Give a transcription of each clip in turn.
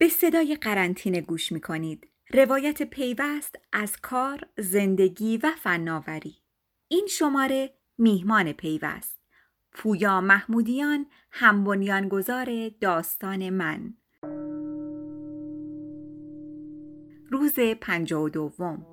به صدای قرنطینه گوش می کنید. روایت پیوست از کار، زندگی و فناوری. این شماره میهمان پیوست. پویا محمودیان هم گذار داستان من. روز پنجاه و دوم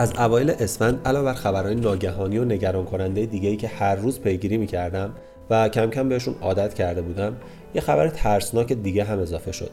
از اوایل اسفند علاوه بر خبرهای ناگهانی و نگران کننده دیگه ای که هر روز پیگیری می‌کردم و کم کم بهشون عادت کرده بودم یه خبر ترسناک دیگه هم اضافه شد.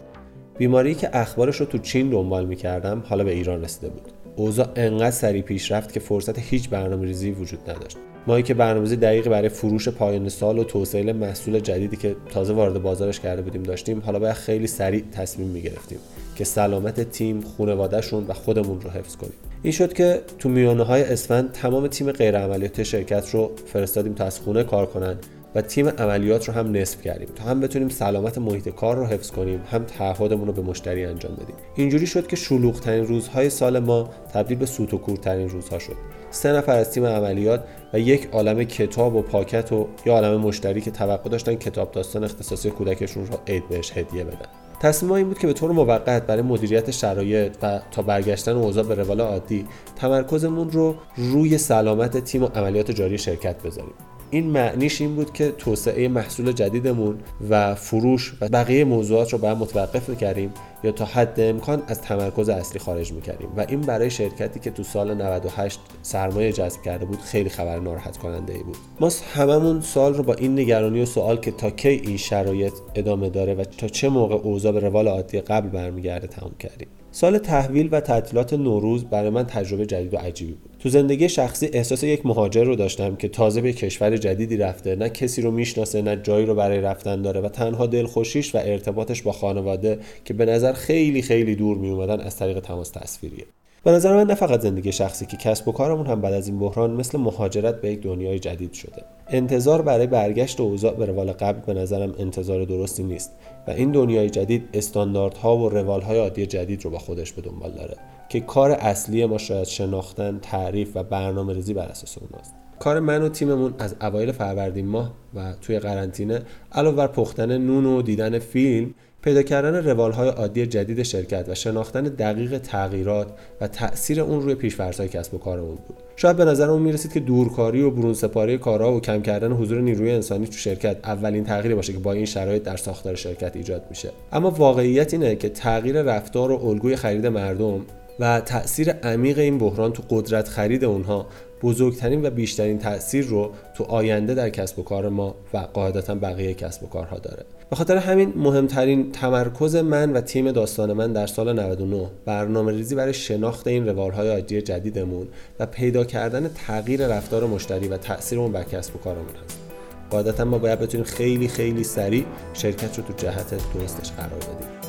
بیماری که اخبارش رو تو چین دنبال می‌کردم حالا به ایران رسیده بود. اوضاع انقدر سریع پیش رفت که فرصت هیچ برنامه ریزی وجود نداشت. مایی که برنامه‌ریزی دقیقی برای فروش پایان سال و توسعه محصول جدیدی که تازه وارد بازارش کرده بودیم داشتیم حالا باید خیلی سریع تصمیم می‌گرفتیم که سلامت تیم خانوادهشون و خودمون رو حفظ کنیم. این شد که تو میانه های اسفند تمام تیم غیر عملیات شرکت رو فرستادیم تا از خونه کار کنن و تیم عملیات رو هم نصف کردیم تا هم بتونیم سلامت محیط کار رو حفظ کنیم هم تعهدمون رو به مشتری انجام بدیم. اینجوری شد که شلوغ ترین روزهای سال ما تبدیل به سوت و کورترین روزها شد. سه نفر از تیم عملیات و یک عالم کتاب و پاکت و یا عالم مشتری که توقع داشتن کتاب داستان اختصاصی کودکشون رو عید بهش هدیه بدن. تصمیم این بود که به طور موقت برای مدیریت شرایط و تا برگشتن اوضاع به روال عادی تمرکزمون رو روی سلامت تیم و عملیات جاری شرکت بذاریم. این معنیش این بود که توسعه محصول جدیدمون و فروش و بقیه موضوعات رو باید متوقف می‌کردیم یا تا حد امکان از تمرکز اصلی خارج می‌کردیم. و این برای شرکتی که تو سال 98 سرمایه جذب کرده بود خیلی خبر ناراحت کننده ای بود. ما هممون سال رو با این نگرانی و سوال که تا کی این شرایط ادامه داره و تا چه موقع اوضاع به روال عادی قبل برمیگرده تموم کردیم. سال تحویل و تعطیلات نوروز برای من تجربه جدید و عجیبی بود. تو زندگی شخصی احساس یک مهاجر رو داشتم که تازه به کشور جدیدی رفته. نه کسی رو می‌شناسه نه جایی رو برای رفتن داره و تنها دلخوشیش و ارتباطش با خانواده که به نظر خیلی خیلی دور می اومدن از طریق تماس تصویریه. به نظر من نه فقط زندگی شخصی که کسب و کارمون هم بعد از این بحران مثل مهاجرت به یک دنیای جدید شده. انتظار برای برگشت اوضاع به روال قبل به نظرم انتظار درستی نیست و این دنیای جدید استانداردها و روالهای عادی جدید رو با خودش به دنبال داره. که کار اصلی ما شاید شناختن تعریف و برنامه ریزی بر اساس اوناست کار من و تیممون از اوایل فروردین ماه و توی قرنطینه علاوه بر پختن نون و دیدن فیلم پیدا کردن روالهای عادی جدید شرکت و شناختن دقیق تغییرات و تاثیر اون روی پیشفرض‌های کسب و کارمون بود. شاید به نظر اون می‌رسید که دورکاری و برون سپاری کارها و کم کردن حضور نیروی انسانی تو شرکت اولین تغییری باشه که با این شرایط در ساختار شرکت ایجاد میشه. اما واقعیت اینه که تغییر رفتار و الگوی خرید مردم و تاثیر عمیق این بحران تو قدرت خرید اونها بزرگترین و بیشترین تاثیر رو تو آینده در کسب و کار ما و قاعدتا بقیه کسب و کارها داره. به خاطر همین مهمترین تمرکز من و تیم داستان من در سال 99 برنامه ریزی برای شناخت این روالهای عادی جدیدمون و پیدا کردن تغییر رفتار مشتری و تاثیر بر کسب و کارمون هست. قاعدتا ما باید بتونیم خیلی خیلی سریع شرکت رو تو جهت درستش قرار بدیم.